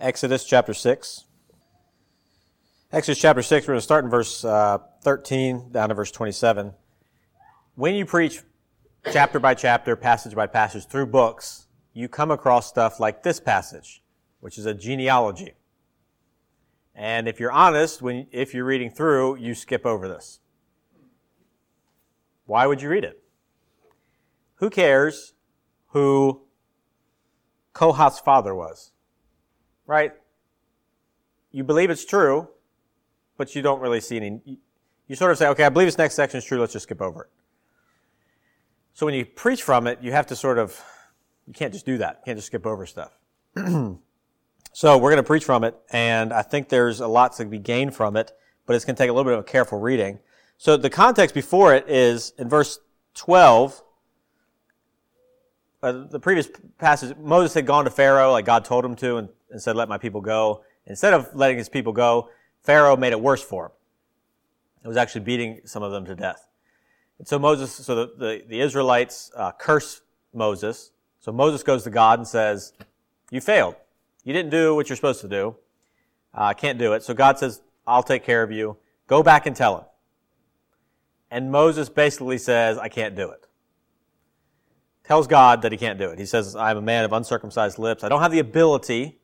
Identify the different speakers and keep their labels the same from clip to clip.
Speaker 1: Exodus chapter 6. Exodus chapter 6, we're going to start in verse uh, 13 down to verse 27. When you preach chapter by chapter, passage by passage through books, you come across stuff like this passage, which is a genealogy. And if you're honest, when, if you're reading through, you skip over this. Why would you read it? Who cares who Kohath's father was? Right? You believe it's true, but you don't really see any. You sort of say, okay, I believe this next section is true, let's just skip over it. So when you preach from it, you have to sort of, you can't just do that. You can't just skip over stuff. so we're going to preach from it, and I think there's a lot to be gained from it, but it's going to take a little bit of a careful reading. So the context before it is in verse 12, uh, the previous passage, Moses had gone to Pharaoh, like God told him to, and, and said, let my people go. Instead of letting his people go, Pharaoh made it worse for him. It was actually beating some of them to death. And so Moses, so the, the, the Israelites uh, curse Moses. So Moses goes to God and says, you failed. You didn't do what you're supposed to do. I uh, can't do it. So God says, I'll take care of you. Go back and tell him. And Moses basically says, I can't do it. Tells God that he can't do it. He says, I'm a man of uncircumcised lips. I don't have the ability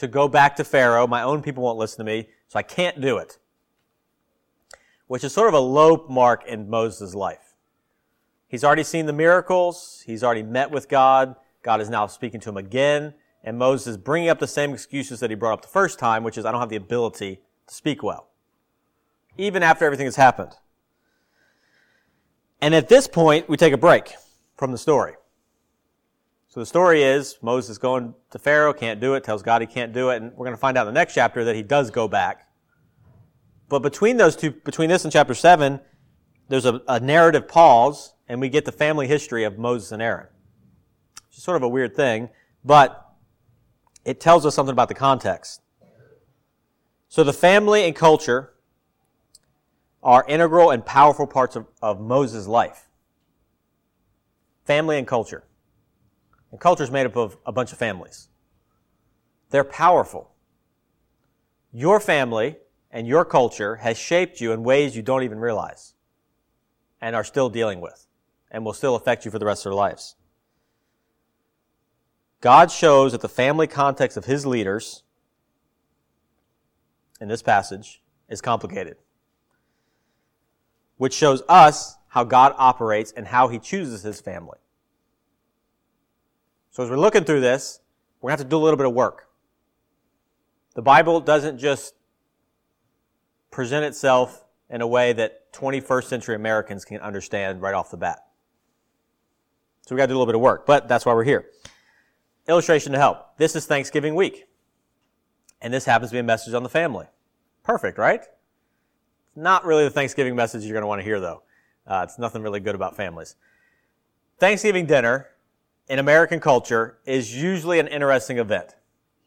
Speaker 1: to go back to Pharaoh. My own people won't listen to me, so I can't do it which is sort of a low mark in Moses' life. He's already seen the miracles. He's already met with God. God is now speaking to him again. And Moses is bringing up the same excuses that he brought up the first time, which is, I don't have the ability to speak well. Even after everything has happened. And at this point, we take a break from the story. So the story is Moses going to Pharaoh, can't do it, tells God he can't do it, and we're going to find out in the next chapter that he does go back but between those two, between this and chapter 7, there's a, a narrative pause, and we get the family history of Moses and Aaron. It's sort of a weird thing, but it tells us something about the context. So the family and culture are integral and powerful parts of, of Moses' life. Family and culture. And culture is made up of a bunch of families. They're powerful. Your family and your culture has shaped you in ways you don't even realize and are still dealing with and will still affect you for the rest of your lives. God shows that the family context of his leaders in this passage is complicated, which shows us how God operates and how he chooses his family. So as we're looking through this, we're going to have to do a little bit of work. The Bible doesn't just present itself in a way that 21st century Americans can understand right off the bat. So we got to do a little bit of work, but that's why we're here. Illustration to help. This is Thanksgiving week. And this happens to be a message on the family. Perfect, right? Not really the Thanksgiving message you're going to want to hear, though. Uh, it's nothing really good about families. Thanksgiving dinner in American culture is usually an interesting event.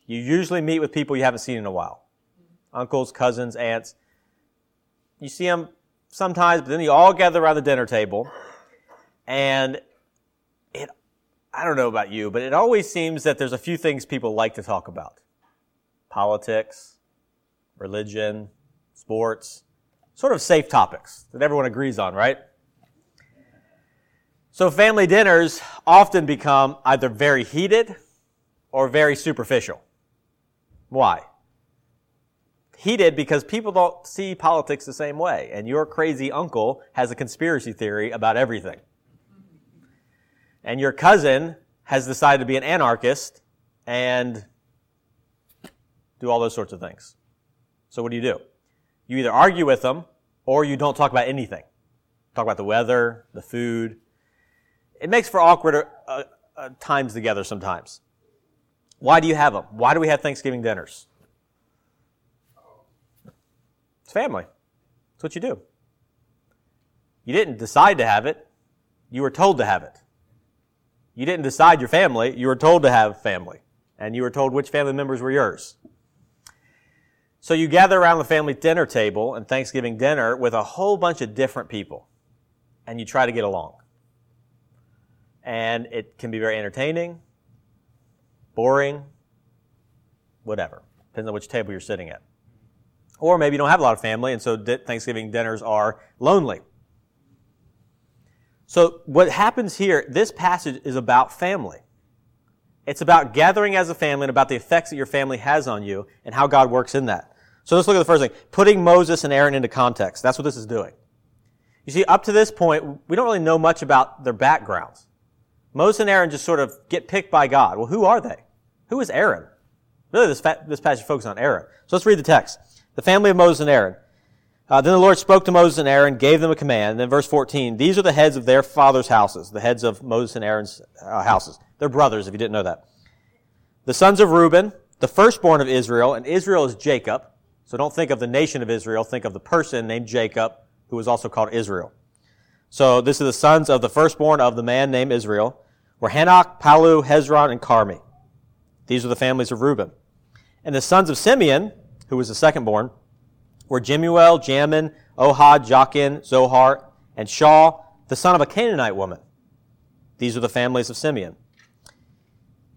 Speaker 1: You usually meet with people you haven't seen in a while uncles, cousins, aunts. You see them sometimes, but then you all gather around the dinner table, and it, I don't know about you, but it always seems that there's a few things people like to talk about. Politics, religion, sports, sort of safe topics that everyone agrees on, right? So family dinners often become either very heated or very superficial. Why? heated because people don't see politics the same way. And your crazy uncle has a conspiracy theory about everything. And your cousin has decided to be an anarchist and do all those sorts of things. So what do you do? You either argue with them or you don't talk about anything. Talk about the weather, the food. It makes for awkward uh, uh, times together sometimes. Why do you have them? Why do we have Thanksgiving dinners? It's family. That's what you do. You didn't decide to have it. You were told to have it. You didn't decide your family. You were told to have family. And you were told which family members were yours. So you gather around the family dinner table and Thanksgiving dinner with a whole bunch of different people. And you try to get along. And it can be very entertaining, boring, whatever. Depends on which table you're sitting at. Or maybe you don't have a lot of family, and so Thanksgiving dinners are lonely. So, what happens here, this passage is about family. It's about gathering as a family and about the effects that your family has on you and how God works in that. So let's look at the first thing. Putting Moses and Aaron into context. That's what this is doing. You see, up to this point, we don't really know much about their backgrounds. Moses and Aaron just sort of get picked by God. Well, who are they? Who is Aaron? Really, this, fa- this passage focuses on Aaron. So let's read the text. The family of Moses and Aaron. Uh, then the Lord spoke to Moses and Aaron, gave them a command. And then verse 14, these are the heads of their father's houses, the heads of Moses and Aaron's uh, houses. They're brothers, if you didn't know that. The sons of Reuben, the firstborn of Israel, and Israel is Jacob. So don't think of the nation of Israel, think of the person named Jacob, who was also called Israel. So this is the sons of the firstborn of the man named Israel, were Hanoch, Pallu, Hezron, and Carmi. These were the families of Reuben. And the sons of Simeon, who was the second born, were Jemuel, Jamin, Ohad, Jachin, Zohar, and Shaul, the son of a Canaanite woman. These are the families of Simeon.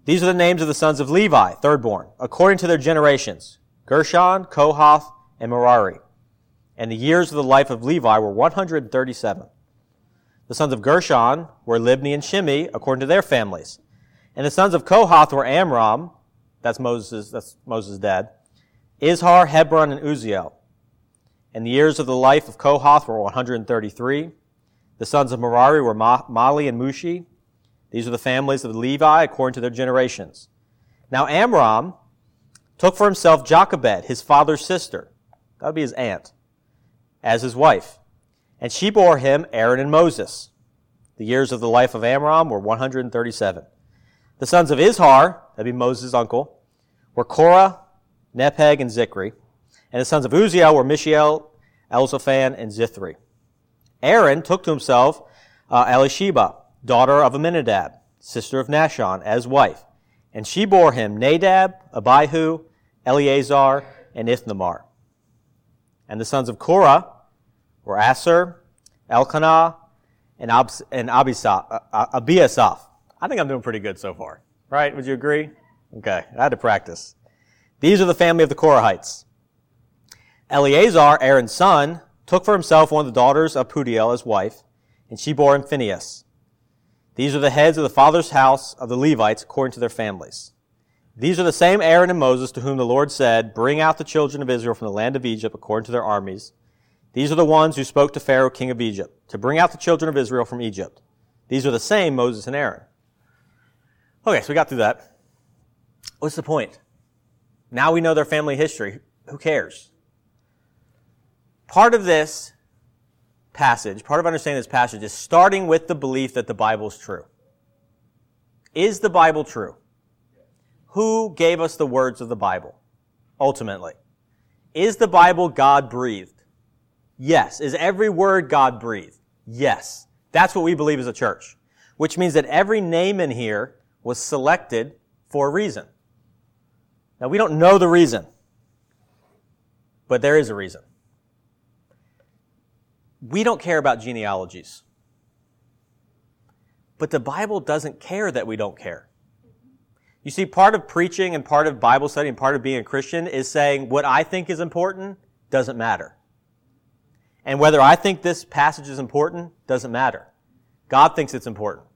Speaker 1: These are the names of the sons of Levi, third born, according to their generations Gershon, Kohath, and Merari. And the years of the life of Levi were 137. The sons of Gershon were Libni and Shimei, according to their families. And the sons of Kohath were Amram, that's Moses, that's Moses' dad, Izhar, Hebron, and Uzziel. And the years of the life of Kohath were 133. The sons of Merari were Mahli and Mushi. These are the families of Levi according to their generations. Now Amram took for himself Jochebed, his father's sister. That would be his aunt, as his wife. And she bore him Aaron and Moses. The years of the life of Amram were 137. The sons of Izhar, that'd be Moses' uncle, were Korah, Nepheg, and Zichri. And the sons of Uzziel were Mishael, Elzaphan, and Zithri. Aaron took to himself uh, Elisheba, daughter of Amminadab, sister of Nahshon, as wife. And she bore him Nadab, Abihu, Eleazar, and Ithamar. And the sons of Korah were Assir, Elkanah, and, Ab- and Abisaph, uh, uh, Abiasaph. I think I'm doing pretty good so far. Right? Would you agree? Okay. I had to practice. These are the family of the Korahites. Eleazar, Aaron's son, took for himself one of the daughters of Putiel as wife, and she bore him Phinehas. These are the heads of the father's house of the Levites according to their families. These are the same Aaron and Moses to whom the Lord said, Bring out the children of Israel from the land of Egypt according to their armies. These are the ones who spoke to Pharaoh, king of Egypt, to bring out the children of Israel from Egypt. These are the same Moses and Aaron. Okay, so we got through that. What's the point? Now we know their family history. Who cares? Part of this passage, part of understanding this passage is starting with the belief that the Bible is true. Is the Bible true? Who gave us the words of the Bible? Ultimately. Is the Bible God breathed? Yes. Is every word God breathed? Yes. That's what we believe as a church. Which means that every name in here was selected for a reason. Now we don't know the reason, but there is a reason we don't care about genealogies. But the Bible doesn't care that we don't care. You see, part of preaching and part of Bible study and part of being a Christian is saying what I think is important doesn't matter. And whether I think this passage is important doesn't matter. God thinks it's important.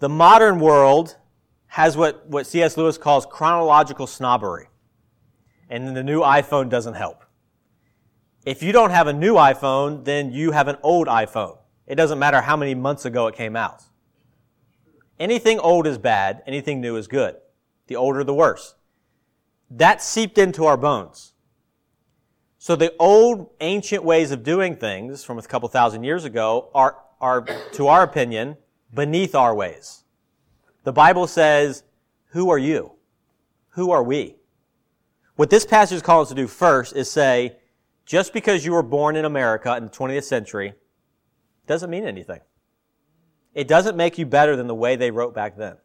Speaker 1: The modern world has what, what C.S. Lewis calls chronological snobbery. And the new iPhone doesn't help. If you don't have a new iPhone, then you have an old iPhone. It doesn't matter how many months ago it came out. Anything old is bad, anything new is good. The older, the worse. That seeped into our bones. So the old, ancient ways of doing things from a couple thousand years ago are, are, to our opinion, beneath our ways. The Bible says, who are you? Who are we? What this passage calls us to do first is say, just because you were born in America in the 20th century doesn't mean anything. It doesn't make you better than the way they wrote back then.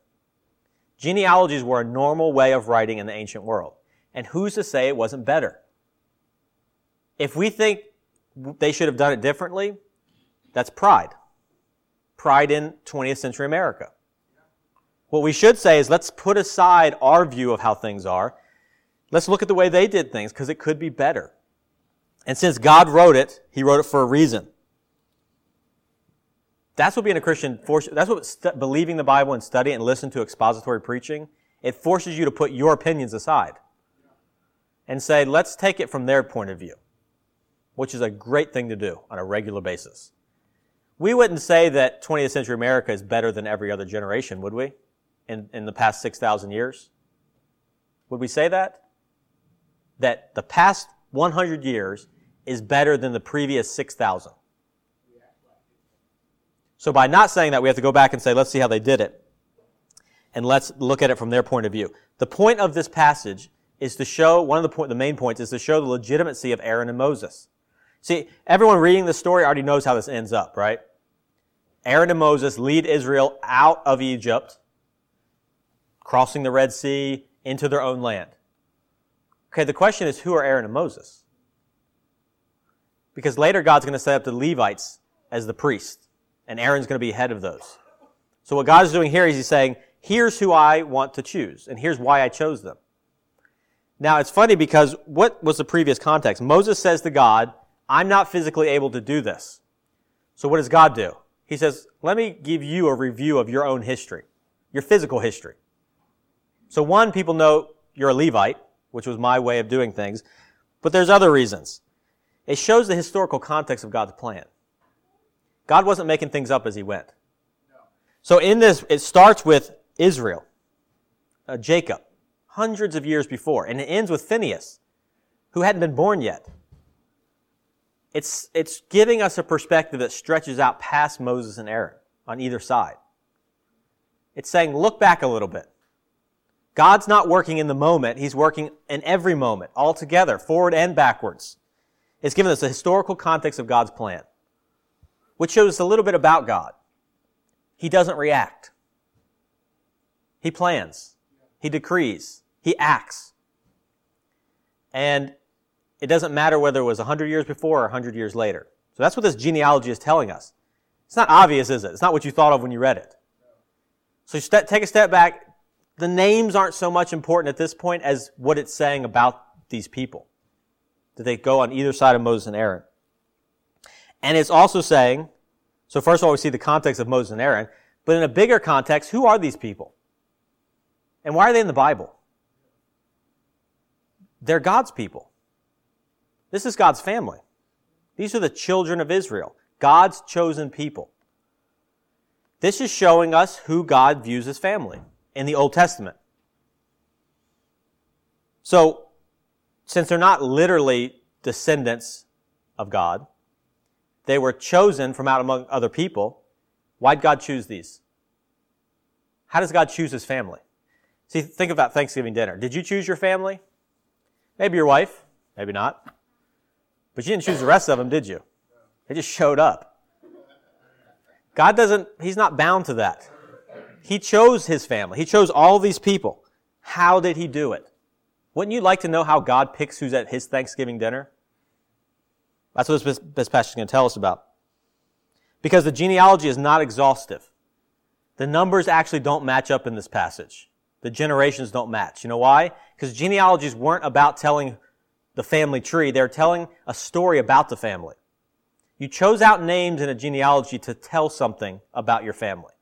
Speaker 1: Genealogies were a normal way of writing in the ancient world. And who's to say it wasn't better? If we think they should have done it differently, that's pride. Pride in 20th century America. What we should say is let's put aside our view of how things are. Let's look at the way they did things because it could be better. And since God wrote it, He wrote it for a reason. That's what being a Christian forces, that's what st- believing the Bible and studying and listening to expository preaching, it forces you to put your opinions aside and say, let's take it from their point of view, which is a great thing to do on a regular basis. We wouldn't say that 20th century America is better than every other generation, would we? In, in the past 6,000 years? Would we say that? That the past 100 years is better than the previous 6,000. So by not saying that, we have to go back and say, let's see how they did it. And let's look at it from their point of view. The point of this passage is to show, one of the, point, the main points is to show the legitimacy of Aaron and Moses. See, everyone reading the story already knows how this ends up, right? Aaron and Moses lead Israel out of Egypt, crossing the Red Sea into their own land. Okay, the question is who are Aaron and Moses? Because later God's going to set up the Levites as the priests, and Aaron's going to be head of those. So what God is doing here is he's saying, here's who I want to choose, and here's why I chose them. Now it's funny because what was the previous context? Moses says to God, I'm not physically able to do this. So what does God do? He says, let me give you a review of your own history, your physical history. So one, people know you're a Levite, which was my way of doing things, but there's other reasons. It shows the historical context of God's plan. God wasn't making things up as he went. So in this, it starts with Israel, uh, Jacob, hundreds of years before, and it ends with Phineas, who hadn't been born yet. It's, it's giving us a perspective that stretches out past Moses and Aaron on either side. It's saying, look back a little bit. God's not working in the moment, He's working in every moment, all together, forward and backwards. It's given us a historical context of God's plan, which shows us a little bit about God. He doesn't react. He plans. He decrees. He acts. And it doesn't matter whether it was 100 years before or 100 years later. So that's what this genealogy is telling us. It's not obvious, is it? It's not what you thought of when you read it. So take a step back. The names aren't so much important at this point as what it's saying about these people. That they go on either side of Moses and Aaron. And it's also saying, so first of all, we see the context of Moses and Aaron, but in a bigger context, who are these people? And why are they in the Bible? They're God's people. This is God's family. These are the children of Israel, God's chosen people. This is showing us who God views as family in the Old Testament. So, since they're not literally descendants of God, they were chosen from out among other people. Why'd God choose these? How does God choose his family? See, think about Thanksgiving dinner. Did you choose your family? Maybe your wife, maybe not. But you didn't choose the rest of them, did you? They just showed up. God doesn't, He's not bound to that. He chose His family. He chose all these people. How did He do it? Wouldn't you like to know how God picks who's at His Thanksgiving dinner? That's what this, this passage is going to tell us about. Because the genealogy is not exhaustive. The numbers actually don't match up in this passage. The generations don't match. You know why? Because genealogies weren't about telling the family tree. They're telling a story about the family. You chose out names in a genealogy to tell something about your family.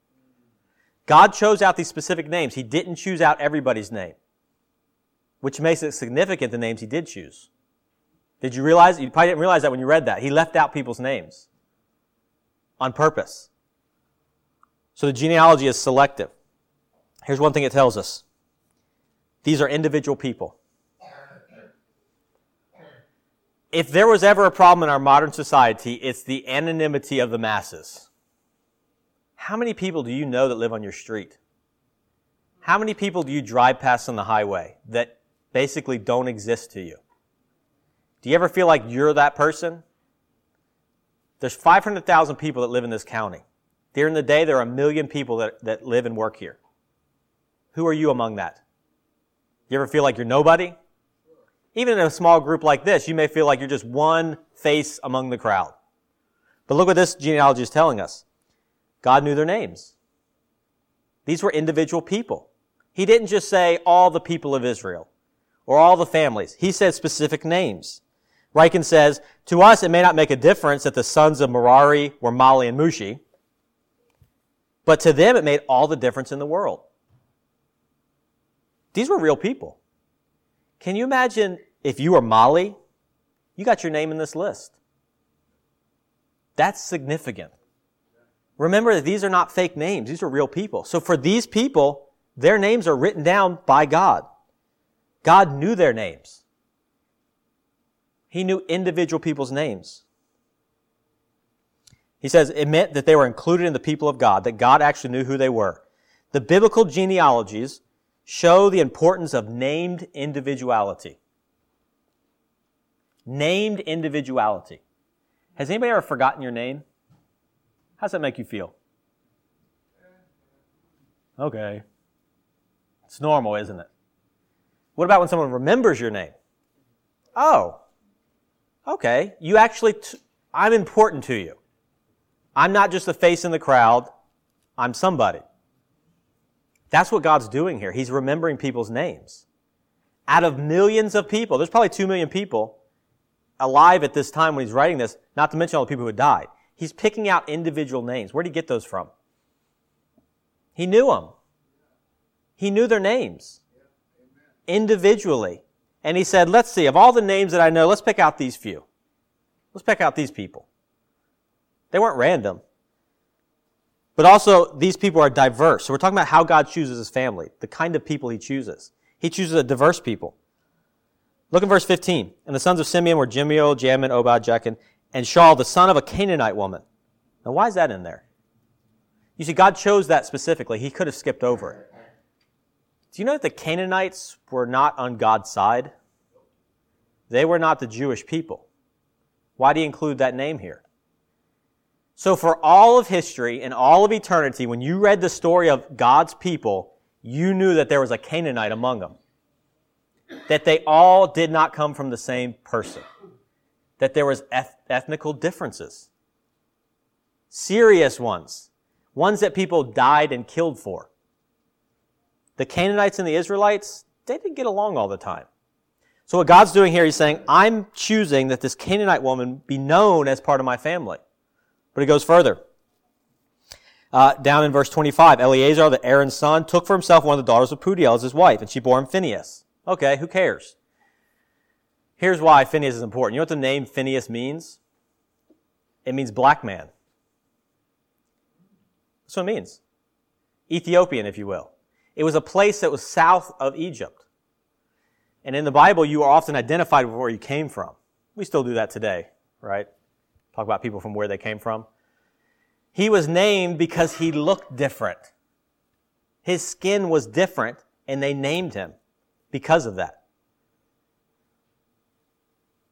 Speaker 1: God chose out these specific names. He didn't choose out everybody's name, which makes it significant the names he did choose. Did you realize? You probably didn't realize that when you read that. He left out people's names on purpose. So the genealogy is selective. Here's one thing it tells us. These are individual people if there was ever a problem in our modern society, it's the anonymity of the masses. How many people do you know that live on your street? How many people do you drive past on the highway that basically don't exist to you? Do you ever feel like you're that person? There's 500,000 people that live in this county. During the day, there are a million people that, that live and work here. Who are you among that? You ever feel like you're nobody? Even in a small group like this, you may feel like you're just one face among the crowd. But look what this genealogy is telling us. God knew their names. These were individual people. He didn't just say all the people of Israel or all the families. He said specific names. Ryken says, to us, it may not make a difference that the sons of Merari were Mahli and Mushi, but to them, it made all the difference in the world. These were real people. Can you imagine if you were Molly? you got your name in this list? That's significant. Remember that these are not fake names. These are real people. So for these people, their names are written down by God. God knew their names. He knew individual people's names. He says it meant that they were included in the people of God, that God actually knew who they were. The biblical genealogies show the importance of named individuality. Named individuality. Has anybody ever forgotten your name? How's that make you feel? Okay. It's normal, isn't it? What about when someone remembers your name? Oh, okay. You actually, I'm important to you. I'm not just a face in the crowd. I'm somebody. That's what God's doing here. He's remembering people's names. Out of millions of people, there's probably two million people alive at this time when he's writing this, not to mention all the people who had died. He's picking out individual names. Where did he get those from? He knew them. He knew their names individually. And he said, let's see, of all the names that I know, let's pick out these few. Let's pick out these people. They weren't random. But also, these people are diverse. So we're talking about how God chooses his family, the kind of people he chooses. He chooses a diverse people. Look at verse 15. And the sons of Simeon were Jemuel, Jamin, Ohad, Jachin, and Shaul, the son of a Canaanite woman. Now, why is that in there? You see, God chose that specifically. He could have skipped over it. Do you know that the Canaanites were not on God's side? They were not the Jewish people. Why do you include that name here? So for all of history and all of eternity, when you read the story of God's people, you knew that there was a Canaanite among them. That they all did not come from the same person. That there was eth- ethnical differences. Serious ones. Ones that people died and killed for. The Canaanites and the Israelites, they didn't get along all the time. So what God's doing here, He's saying, I'm choosing that this Canaanite woman be known as part of my family. But He goes further. Uh, down in verse 25, Eleazar, the Aaron's son, took for himself one of the daughters of Putiel as his wife, and she bore him Phineas. Okay, who cares? Here's why Phineas is important. You know what the name Phineas means? It means black man. That's what it means. Ethiopian, if you will. It was a place that was south of Egypt. And in the Bible, you are often identified with where you came from. We still do that today, right? Talk about people from where they came from. He was named because he looked different. His skin was different, and they named him because of that.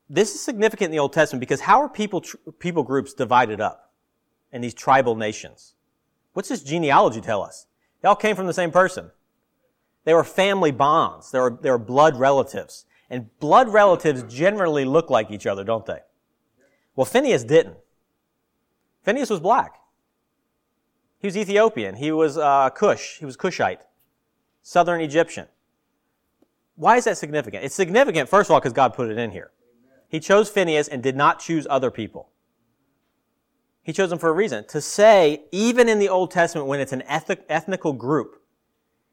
Speaker 1: This is significant in the Old Testament because how are people, people groups divided up in these tribal nations? What's this genealogy tell us? They all came from the same person. They were family bonds. They were, they were blood relatives. And blood relatives generally look like each other, don't they? Well, Phineas didn't. Phineas was black. He was Ethiopian. He was uh, Cush. He was Cushite, southern Egyptian. Why is that significant? It's significant, first of all, because God put it in here. He chose Phineas and did not choose other people. He chose them for a reason. To say, even in the Old Testament, when it's an ethnic, ethnical group,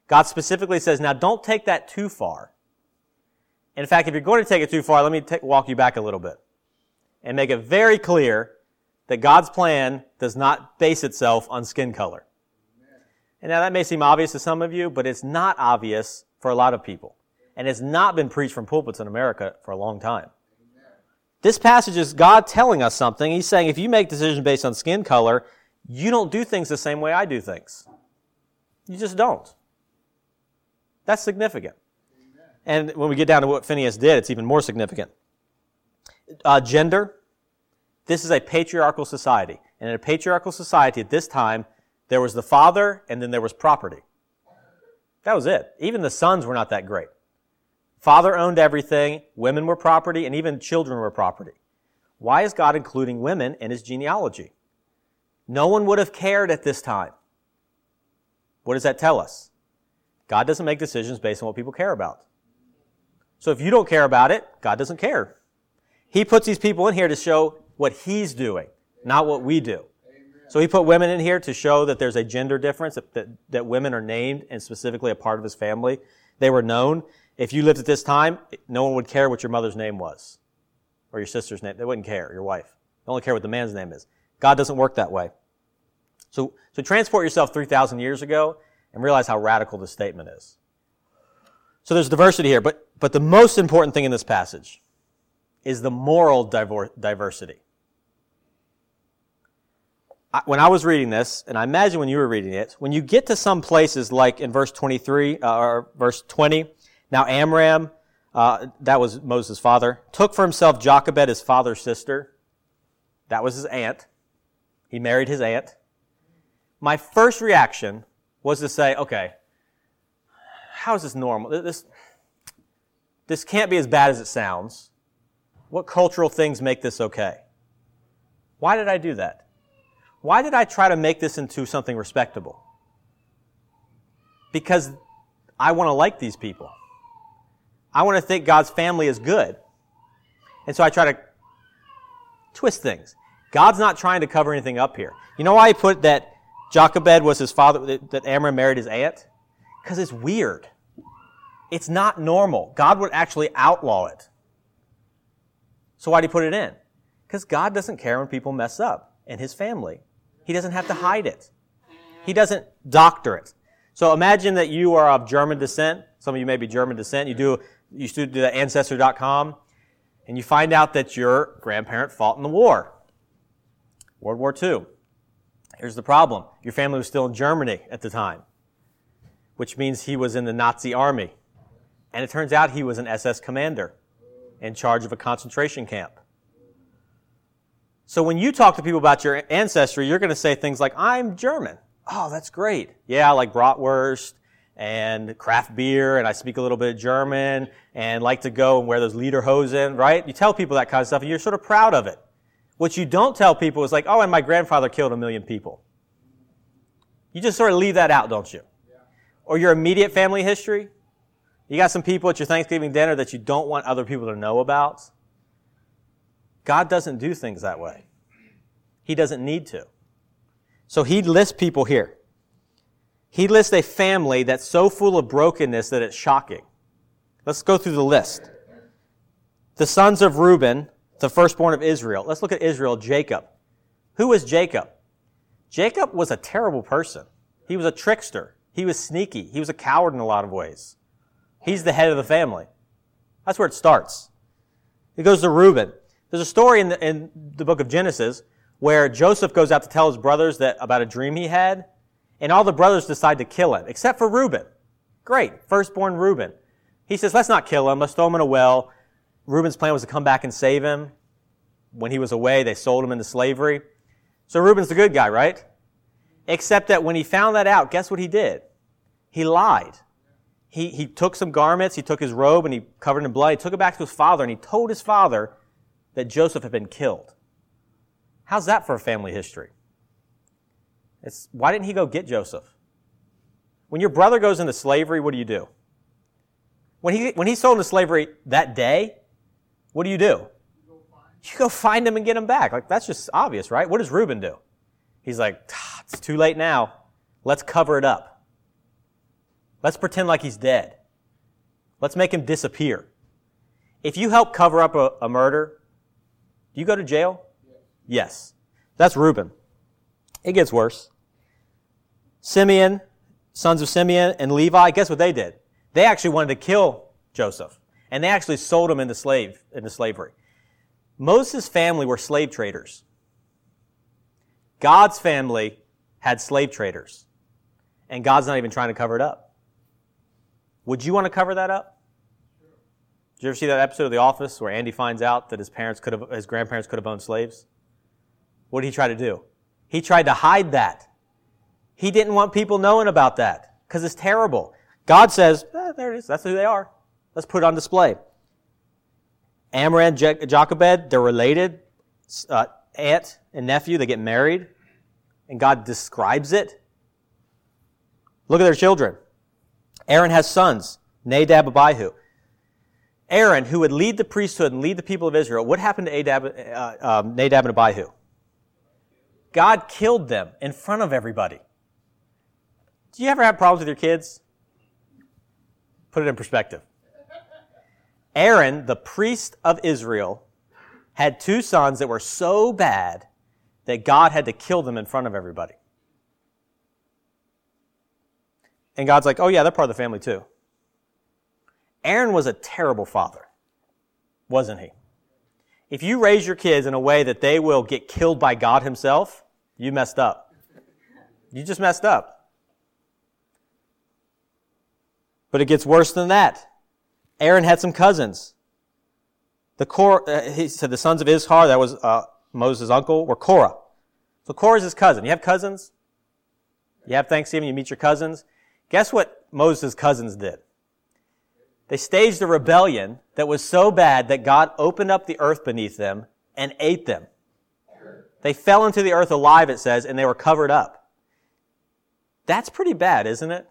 Speaker 1: God specifically says, now don't take that too far. In fact, if you're going to take it too far, let me take, walk you back a little bit and make it very clear that God's plan does not base itself on skin color. And now that may seem obvious to some of you, but it's not obvious for a lot of people. And it's not been preached from pulpits in America for a long time. This passage is God telling us something. He's saying if you make decisions based on skin color, you don't do things the same way I do things. You just don't. That's significant. And when we get down to what Phineas did, it's even more significant. Uh, gender. This is a patriarchal society. And in a patriarchal society at this time, there was the father and then there was property. That was it. Even the sons were not that great. Father owned everything, women were property, and even children were property. Why is God including women in his genealogy? No one would have cared at this time. What does that tell us? God doesn't make decisions based on what people care about. So if you don't care about it, God doesn't care. He puts these people in here to show what He's doing, not what we do. So he put women in here to show that there's a gender difference, that, that, that, women are named and specifically a part of his family. They were known. If you lived at this time, no one would care what your mother's name was or your sister's name. They wouldn't care, your wife. They only care what the man's name is. God doesn't work that way. So, so transport yourself 3,000 years ago and realize how radical this statement is. So there's diversity here, but, but the most important thing in this passage is the moral diversity when I was reading this, and I imagine when you were reading it, when you get to some places like in verse 23 uh, or verse 20, now Amram, uh, that was Moses' father, took for himself Jochebed, his father's sister. That was his aunt. He married his aunt. My first reaction was to say, okay, how is this normal? This, this can't be as bad as it sounds. What cultural things make this okay? Why did I do that? Why did I try to make this into something respectable? Because I want to like these people. I want to think God's family is good. And so I try to twist things. God's not trying to cover anything up here. You know why he put that Jochebed was his father, that Amram married his aunt? Because it's weird. It's not normal. God would actually outlaw it. So why did he put it in? Because God doesn't care when people mess up in his family. He doesn't have to hide it. He doesn't doctor it. So imagine that you are of German descent. Some of you may be German descent. You do, you do the ancestor.com and you find out that your grandparent fought in the war. World War II. Here's the problem. Your family was still in Germany at the time, which means he was in the Nazi army. And it turns out he was an SS commander in charge of a concentration camp. So when you talk to people about your ancestry, you're going to say things like, I'm German. Oh, that's great. Yeah, I like bratwurst and craft beer, and I speak a little bit of German, and like to go and wear those lederhosen, right? You tell people that kind of stuff, and you're sort of proud of it. What you don't tell people is like, oh, and my grandfather killed a million people. You just sort of leave that out, don't you? Yeah. Or your immediate family history. You got some people at your Thanksgiving dinner that you don't want other people to know about. God doesn't do things that way. He doesn't need to. So he lists people here. He lists a family that's so full of brokenness that it's shocking. Let's go through the list. The sons of Reuben, the firstborn of Israel. Let's look at Israel, Jacob. Who was Jacob? Jacob was a terrible person. He was a trickster. He was sneaky. He was a coward in a lot of ways. He's the head of the family. That's where it starts. It goes to Reuben. There's a story in the, in the book of Genesis where Joseph goes out to tell his brothers that about a dream he had, and all the brothers decide to kill him, except for Reuben. Great, firstborn Reuben. He says, let's not kill him, let's throw him in a well. Reuben's plan was to come back and save him. When he was away, they sold him into slavery. So Reuben's the good guy, right? Except that when he found that out, guess what he did? He lied. He, he took some garments, he took his robe, and he covered in blood. He took it back to his father, and he told his father that Joseph had been killed. How's that for a family history? It's, why didn't he go get Joseph? When your brother goes into slavery, what do you do? When he, when he's sold into slavery that day, what do you do? You go find him and get him back. Like, that's just obvious, right? What does Reuben do? He's like, it's too late now. Let's cover it up. Let's pretend like he's dead. Let's make him disappear. If you help cover up a, a murder, do you go to jail? Yes. That's Reuben. It gets worse. Simeon, sons of Simeon and Levi, guess what they did? They actually wanted to kill Joseph. And they actually sold him into slave, into slavery. Moses' family were slave traders. God's family had slave traders. And God's not even trying to cover it up. Would you want to cover that up? Did you ever see that episode of The Office where Andy finds out that his parents could have, his grandparents could have owned slaves? What did he try to do? He tried to hide that. He didn't want people knowing about that because it's terrible. God says, eh, there it is. That's who they are. Let's put it on display. Amram, Jochebed, they're related. Uh, aunt and nephew, they get married. And God describes it. Look at their children. Aaron has sons, Nadab and Abihu. Aaron, who would lead the priesthood and lead the people of Israel, what happened to Adab, uh, um, Nadab and Abihu? God killed them in front of everybody. Do you ever have problems with your kids? Put it in perspective. Aaron, the priest of Israel, had two sons that were so bad that God had to kill them in front of everybody. And God's like, oh, yeah, they're part of the family too. Aaron was a terrible father, wasn't he? If you raise your kids in a way that they will get killed by God Himself, you messed up. You just messed up. But it gets worse than that. Aaron had some cousins. The Cor, uh, he said the sons of Izhar, that was uh, Moses' uncle, were Korah. So Korah is his cousin. You have cousins? You have Thanksgiving, you meet your cousins. Guess what Moses' cousins did? They staged a rebellion that was so bad that God opened up the earth beneath them and ate them. They fell into the earth alive, it says, and they were covered up. That's pretty bad, isn't it?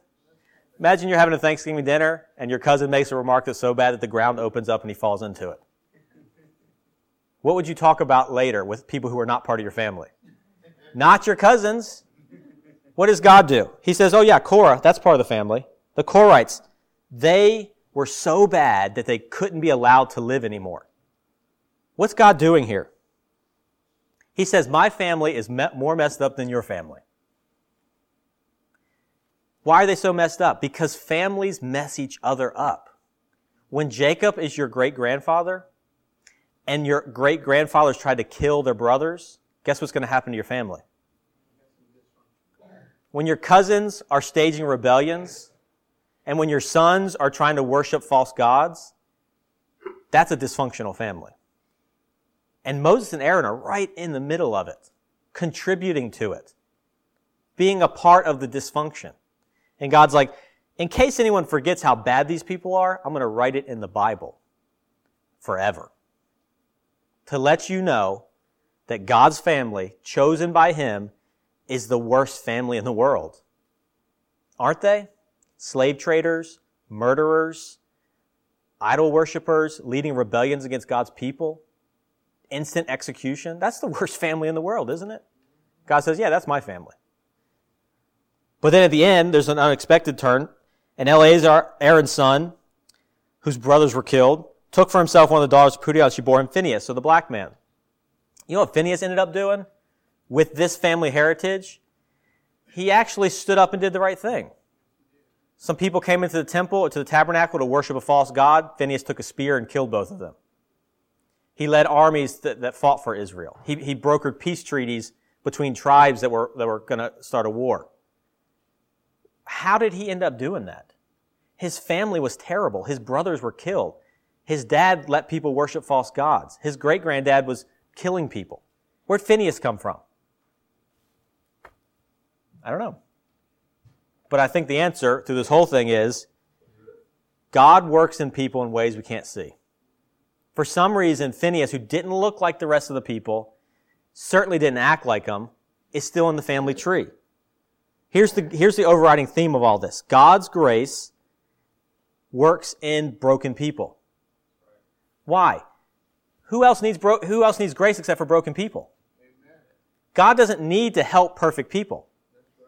Speaker 1: Imagine you're having a Thanksgiving dinner and your cousin makes a remark that's so bad that the ground opens up and he falls into it. What would you talk about later with people who are not part of your family? Not your cousins. What does God do? He says, Oh, yeah, Korah, that's part of the family. The Korahites, they were so bad that they couldn't be allowed to live anymore. What's God doing here? He says, My family is more messed up than your family. Why are they so messed up? Because families mess each other up. When Jacob is your great grandfather and your great grandfathers tried to kill their brothers, guess what's going to happen to your family? When your cousins are staging rebellions and when your sons are trying to worship false gods, that's a dysfunctional family. And Moses and Aaron are right in the middle of it, contributing to it, being a part of the dysfunction. And God's like, in case anyone forgets how bad these people are, I'm going to write it in the Bible forever. To let you know that God's family, chosen by Him, is the worst family in the world. Aren't they? slave traders, murderers, idol worshippers, leading rebellions against God's people, instant execution. That's the worst family in the world, isn't it? God says, yeah, that's my family. But then at the end, there's an unexpected turn. And Eleazar, Aaron's son, whose brothers were killed, took for himself one of the daughters of and she bore him Phineas, so the black man. You know what Phineas ended up doing with this family heritage? He actually stood up and did the right thing. Some people came into the temple to the tabernacle to worship a false god. Phineas took a spear and killed both of them. He led armies that, that fought for Israel. He, he brokered peace treaties between tribes that were, that were going to start a war. How did he end up doing that? His family was terrible. His brothers were killed. His dad let people worship false gods. His great granddad was killing people. Where'd Phineas come from? I don't know. But I think the answer through this whole thing is God works in people in ways we can't see. For some reason, Phineas, who didn't look like the rest of the people, certainly didn't act like them, is still in the family tree. Here's the, here's the overriding theme of all this. God's grace works in broken people. Why? Who else needs, bro- who else needs grace except for broken people? God doesn't need to help perfect people.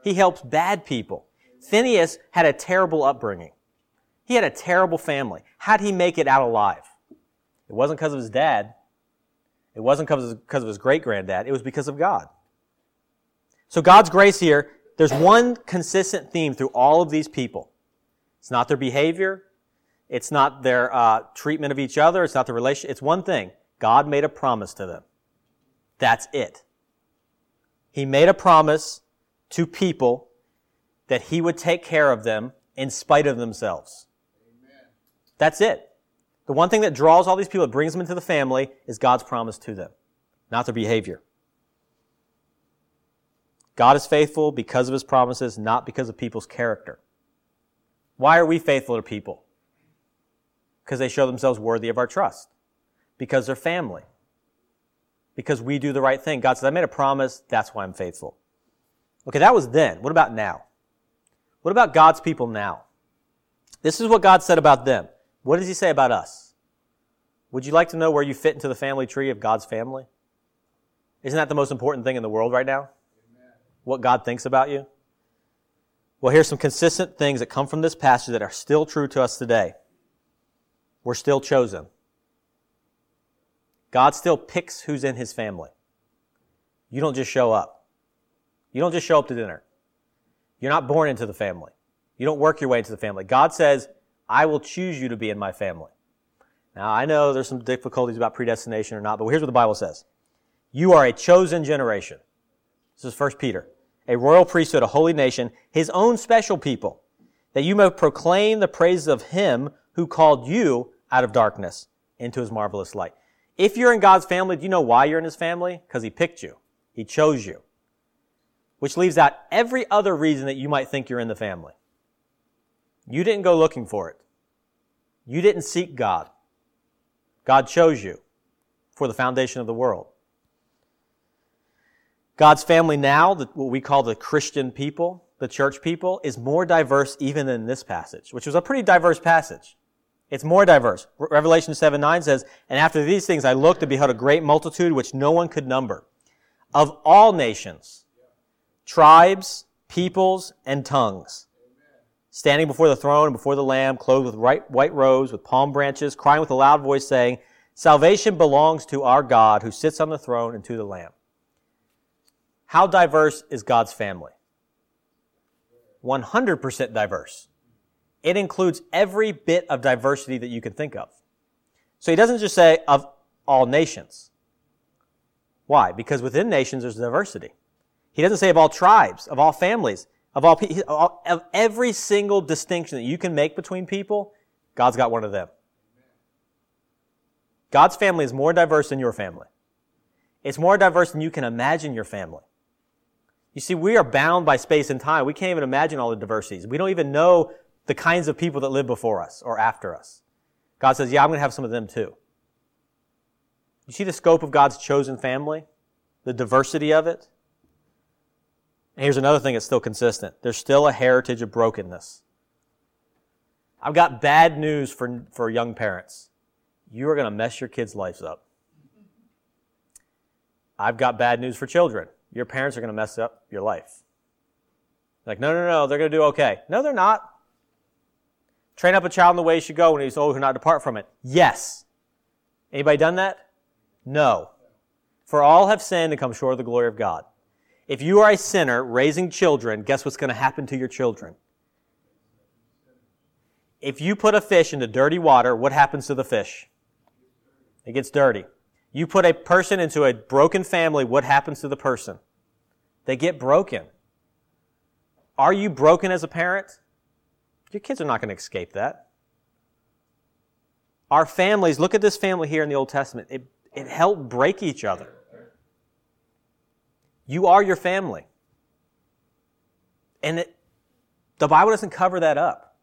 Speaker 1: He helps bad people. Phineas had a terrible upbringing. He had a terrible family. How'd he make it out alive? It wasn't because of his dad. It wasn't because of his great granddad. It was because of God. So God's grace here, there's one consistent theme through all of these people. It's not their behavior. It's not their uh, treatment of each other. It's not the relation. It's one thing. God made a promise to them. That's it. He made a promise to people that he would take care of them in spite of themselves. Amen. That's it. The one thing that draws all these people, that brings them into the family, is God's promise to them, not their behavior. God is faithful because of his promises, not because of people's character. Why are we faithful to people? Because they show themselves worthy of our trust. Because they're family. Because we do the right thing. God says, I made a promise, that's why I'm faithful. Okay, that was then. What about now? What about God's people now? This is what God said about them. What does he say about us? Would you like to know where you fit into the family tree of God's family? Isn't that the most important thing in the world right now? Amen. What God thinks about you? Well, here's some consistent things that come from this passage that are still true to us today. We're still chosen. God still picks who's in his family. You don't just show up. You don't just show up to dinner. You're not born into the family. You don't work your way into the family. God says, I will choose you to be in my family. Now, I know there's some difficulties about predestination or not, but here's what the Bible says. You are a chosen generation. This is 1 Peter. A royal priesthood, a holy nation, his own special people, that you may proclaim the praises of him who called you out of darkness into his marvelous light. If you're in God's family, do you know why you're in his family? Because he picked you. He chose you. Which leaves out every other reason that you might think you're in the family. You didn't go looking for it. You didn't seek God. God chose you for the foundation of the world. God's family now, what we call the Christian people, the church people, is more diverse even than this passage, which was a pretty diverse passage. It's more diverse. Revelation 7 9 says, And after these things I looked and beheld a great multitude which no one could number, of all nations, tribes, peoples, and tongues, standing before the throne and before the Lamb, clothed with white robes, with palm branches, crying with a loud voice, saying, Salvation belongs to our God who sits on the throne and to the Lamb. How diverse is God's family? 100% diverse. It includes every bit of diversity that you can think of. So he doesn't just say of all nations. Why? Because within nations there's diversity. He doesn't say of all tribes, of all families, of all, of every single distinction that you can make between people, God's got one of them. God's family is more diverse than your family. It's more diverse than you can imagine your family. You see, we are bound by space and time. We can't even imagine all the diversities. We don't even know the kinds of people that live before us or after us. God says, yeah, I'm going to have some of them too. You see the scope of God's chosen family? The diversity of it? And here's another thing that's still consistent. There's still a heritage of brokenness. I've got bad news for, for young parents. You are going to mess your kids' lives up. I've got bad news for children. Your parents are going to mess up your life. Like, no, no, no, they're going to do okay. No, they're not. Train up a child in the way he should go when he's old, who not depart from it. Yes. Anybody done that? No. For all have sinned and come short of the glory of God. If you are a sinner raising children, guess what's going to happen to your children? If you put a fish into dirty water, what happens to the fish? It gets dirty. You put a person into a broken family, what happens to the person? They get broken. Are you broken as a parent? Your kids are not going to escape that. Our families, look at this family here in the Old Testament. It, it helped break each other. You are your family. And it, the Bible doesn't cover that up.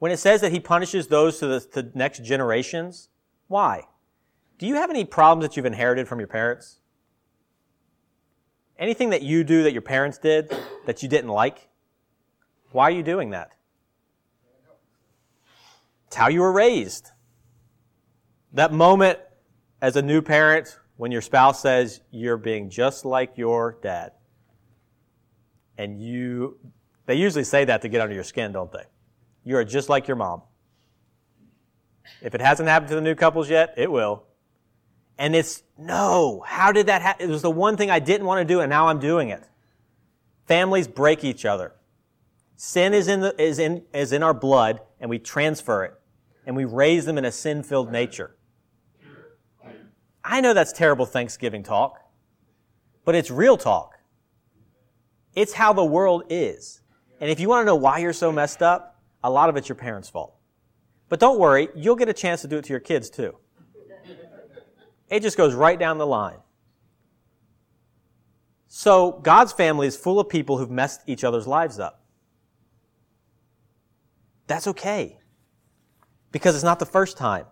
Speaker 1: When it says that he punishes those to the to next generations, why? Do you have any problems that you've inherited from your parents? Anything that you do that your parents did that you didn't like? Why are you doing that? It's how you were raised. That moment as a new parent when your spouse says you're being just like your dad. And you, they usually say that to get under your skin, don't they? You are just like your mom. If it hasn't happened to the new couples yet, it will. And it's, no, how did that happen? It was the one thing I didn't want to do and now I'm doing it. Families break each other. Sin is in, the, is, in, is in our blood, and we transfer it, and we raise them in a sin filled nature. I know that's terrible Thanksgiving talk, but it's real talk. It's how the world is. And if you want to know why you're so messed up, a lot of it's your parents' fault. But don't worry, you'll get a chance to do it to your kids too. It just goes right down the line. So God's family is full of people who've messed each other's lives up. That's okay. Because it's not the first time.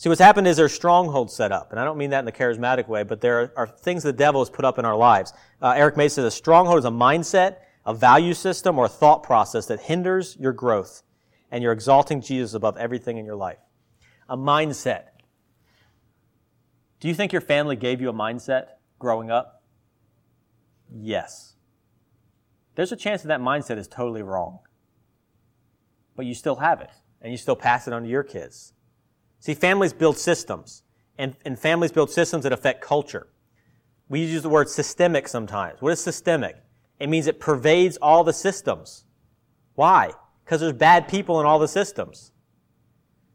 Speaker 1: See, what's happened is there's strongholds set up. And I don't mean that in the charismatic way, but there are, things the devil has put up in our lives. Uh, Eric Mason says a stronghold is a mindset, a value system or a thought process that hinders your growth and you're exalting Jesus above everything in your life. A mindset. Do you think your family gave you a mindset growing up? Yes. There's a chance that that mindset is totally wrong. But you still have it, and you still pass it on to your kids. See, families build systems, and, and families build systems that affect culture. We use the word systemic sometimes. What is systemic? It means it pervades all the systems. Why? Because there's bad people in all the systems.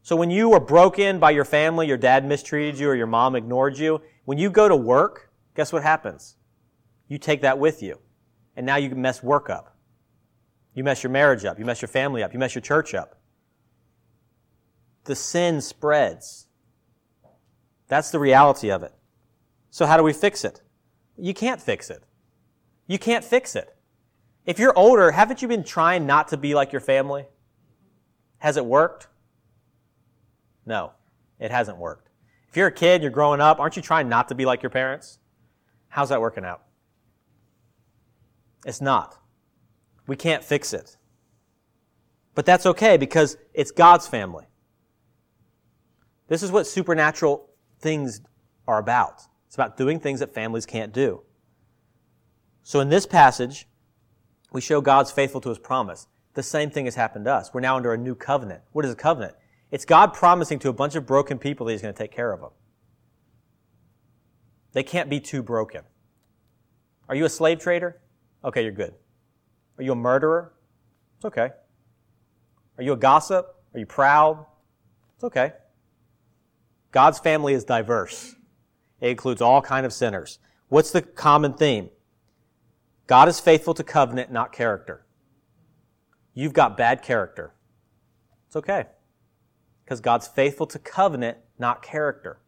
Speaker 1: So when you were broken by your family, your dad mistreated you, or your mom ignored you, when you go to work, guess what happens? You take that with you. And now you mess work up. You mess your marriage up. You mess your family up. You mess your church up. The sin spreads. That's the reality of it. So how do we fix it? You can't fix it. You can't fix it. If you're older, haven't you been trying not to be like your family? Has it worked? No, it hasn't worked. If you're a kid, you're growing up, aren't you trying not to be like your parents? How's that working out? It's not. We can't fix it. But that's okay because it's God's family. This is what supernatural things are about. It's about doing things that families can't do. So in this passage, we show God's faithful to his promise. The same thing has happened to us. We're now under a new covenant. What is a covenant? It's God promising to a bunch of broken people that he's going to take care of them. They can't be too broken. Are you a slave trader? Okay, you're good. Are you a murderer? It's okay. Are you a gossip? Are you proud? It's okay. God's family is diverse. It includes all kind of sinners. What's the common theme? God is faithful to covenant, not character. You've got bad character. It's okay. Because God's faithful to covenant, not character.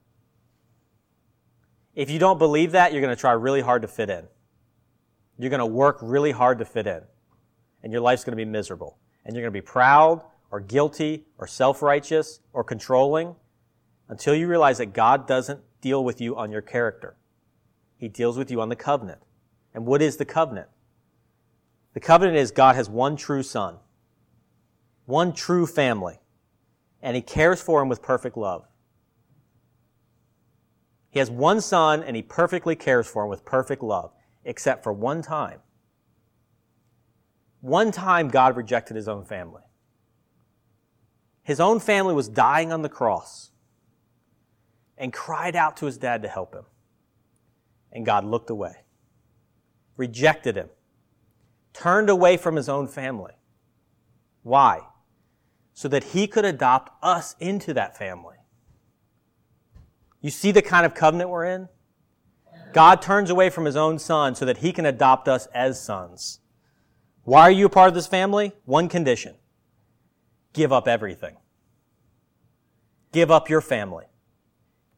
Speaker 1: If you don't believe that, you're going to try really hard to fit in. You're going to work really hard to fit in. And your life's going to be miserable. And you're going to be proud or guilty or self-righteous or controlling until you realize that God doesn't deal with you on your character. He deals with you on the covenant. And what is the covenant? The covenant is God has one true son, one true family, and he cares for him with perfect love. He has one son and he perfectly cares for him with perfect love, except for one time. One time God rejected his own family. His own family was dying on the cross and cried out to his dad to help him. And God looked away rejected him, turned away from his own family. Why? So that he could adopt us into that family. You see the kind of covenant we're in? God turns away from his own son so that he can adopt us as sons. Why are you a part of this family? One condition. Give up everything. Give up your family.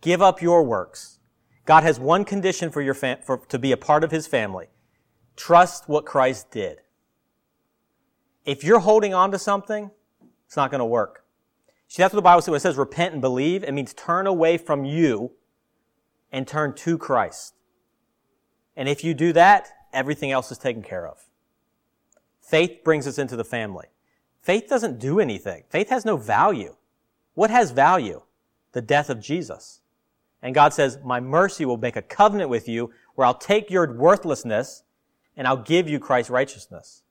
Speaker 1: Give up your works. God has one condition for your fam- for, to be a part of his family. Trust what Christ did. If you're holding on to something, it's not going to work. See, that's what the Bible says. When it says repent and believe, it means turn away from you and turn to Christ. And if you do that, everything else is taken care of. Faith brings us into the family. Faith doesn't do anything. Faith has no value. What has value? The death of Jesus. And God says, my mercy will make a covenant with you where I'll take your worthlessness and I'll give you Christ's righteousness.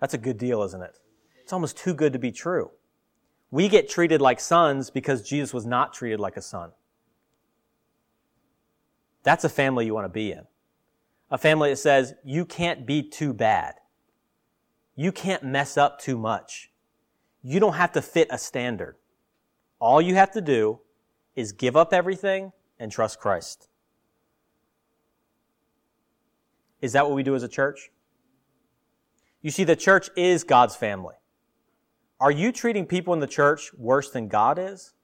Speaker 1: That's a good deal, isn't it? It's almost too good to be true. We get treated like sons because Jesus was not treated like a son. That's a family you want to be in. A family that says, you can't be too bad. You can't mess up too much. You don't have to fit a standard. All you have to do is give up everything and trust Christ. Is that what we do as a church? You see, the church is God's family. Are you treating people in the church worse than God is?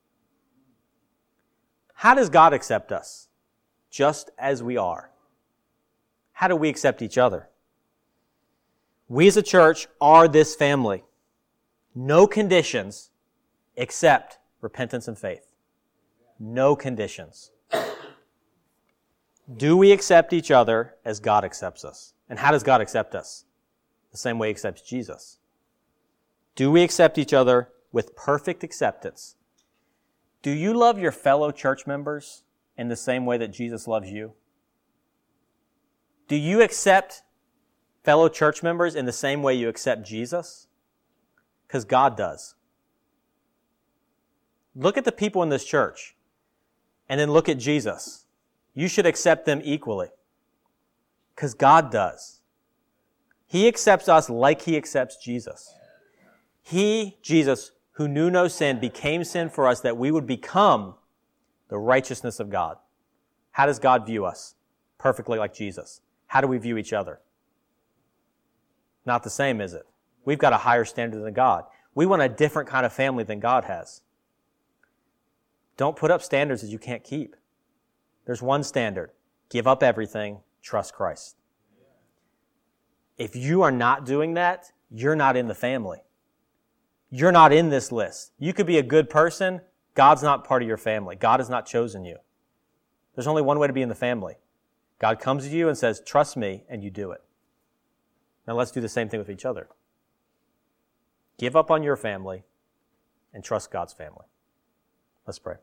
Speaker 1: How does God accept us? Just as we are. How do we accept each other? We as a church are this family. No conditions except repentance and faith. No conditions. Do we accept each other as God accepts us? And how does God accept us? the same way he accepts Jesus? Do we accept each other with perfect acceptance? Do you love your fellow church members in the same way that Jesus loves you? Do you accept fellow church members in the same way you accept Jesus? Because God does. Look at the people in this church and then look at Jesus. You should accept them equally because God does. He accepts us like he accepts Jesus. He, Jesus, who knew no sin, became sin for us that we would become the righteousness of God. How does God view us? Perfectly like Jesus. How do we view each other? Not the same, is it? We've got a higher standard than God. We want a different kind of family than God has. Don't put up standards that you can't keep. There's one standard give up everything, trust Christ. If you are not doing that, you're not in the family. You're not in this list. You could be a good person. God's not part of your family. God has not chosen you. There's only one way to be in the family. God comes to you and says, Trust me, and you do it. Now let's do the same thing with each other. Give up on your family and trust God's family. Let's pray.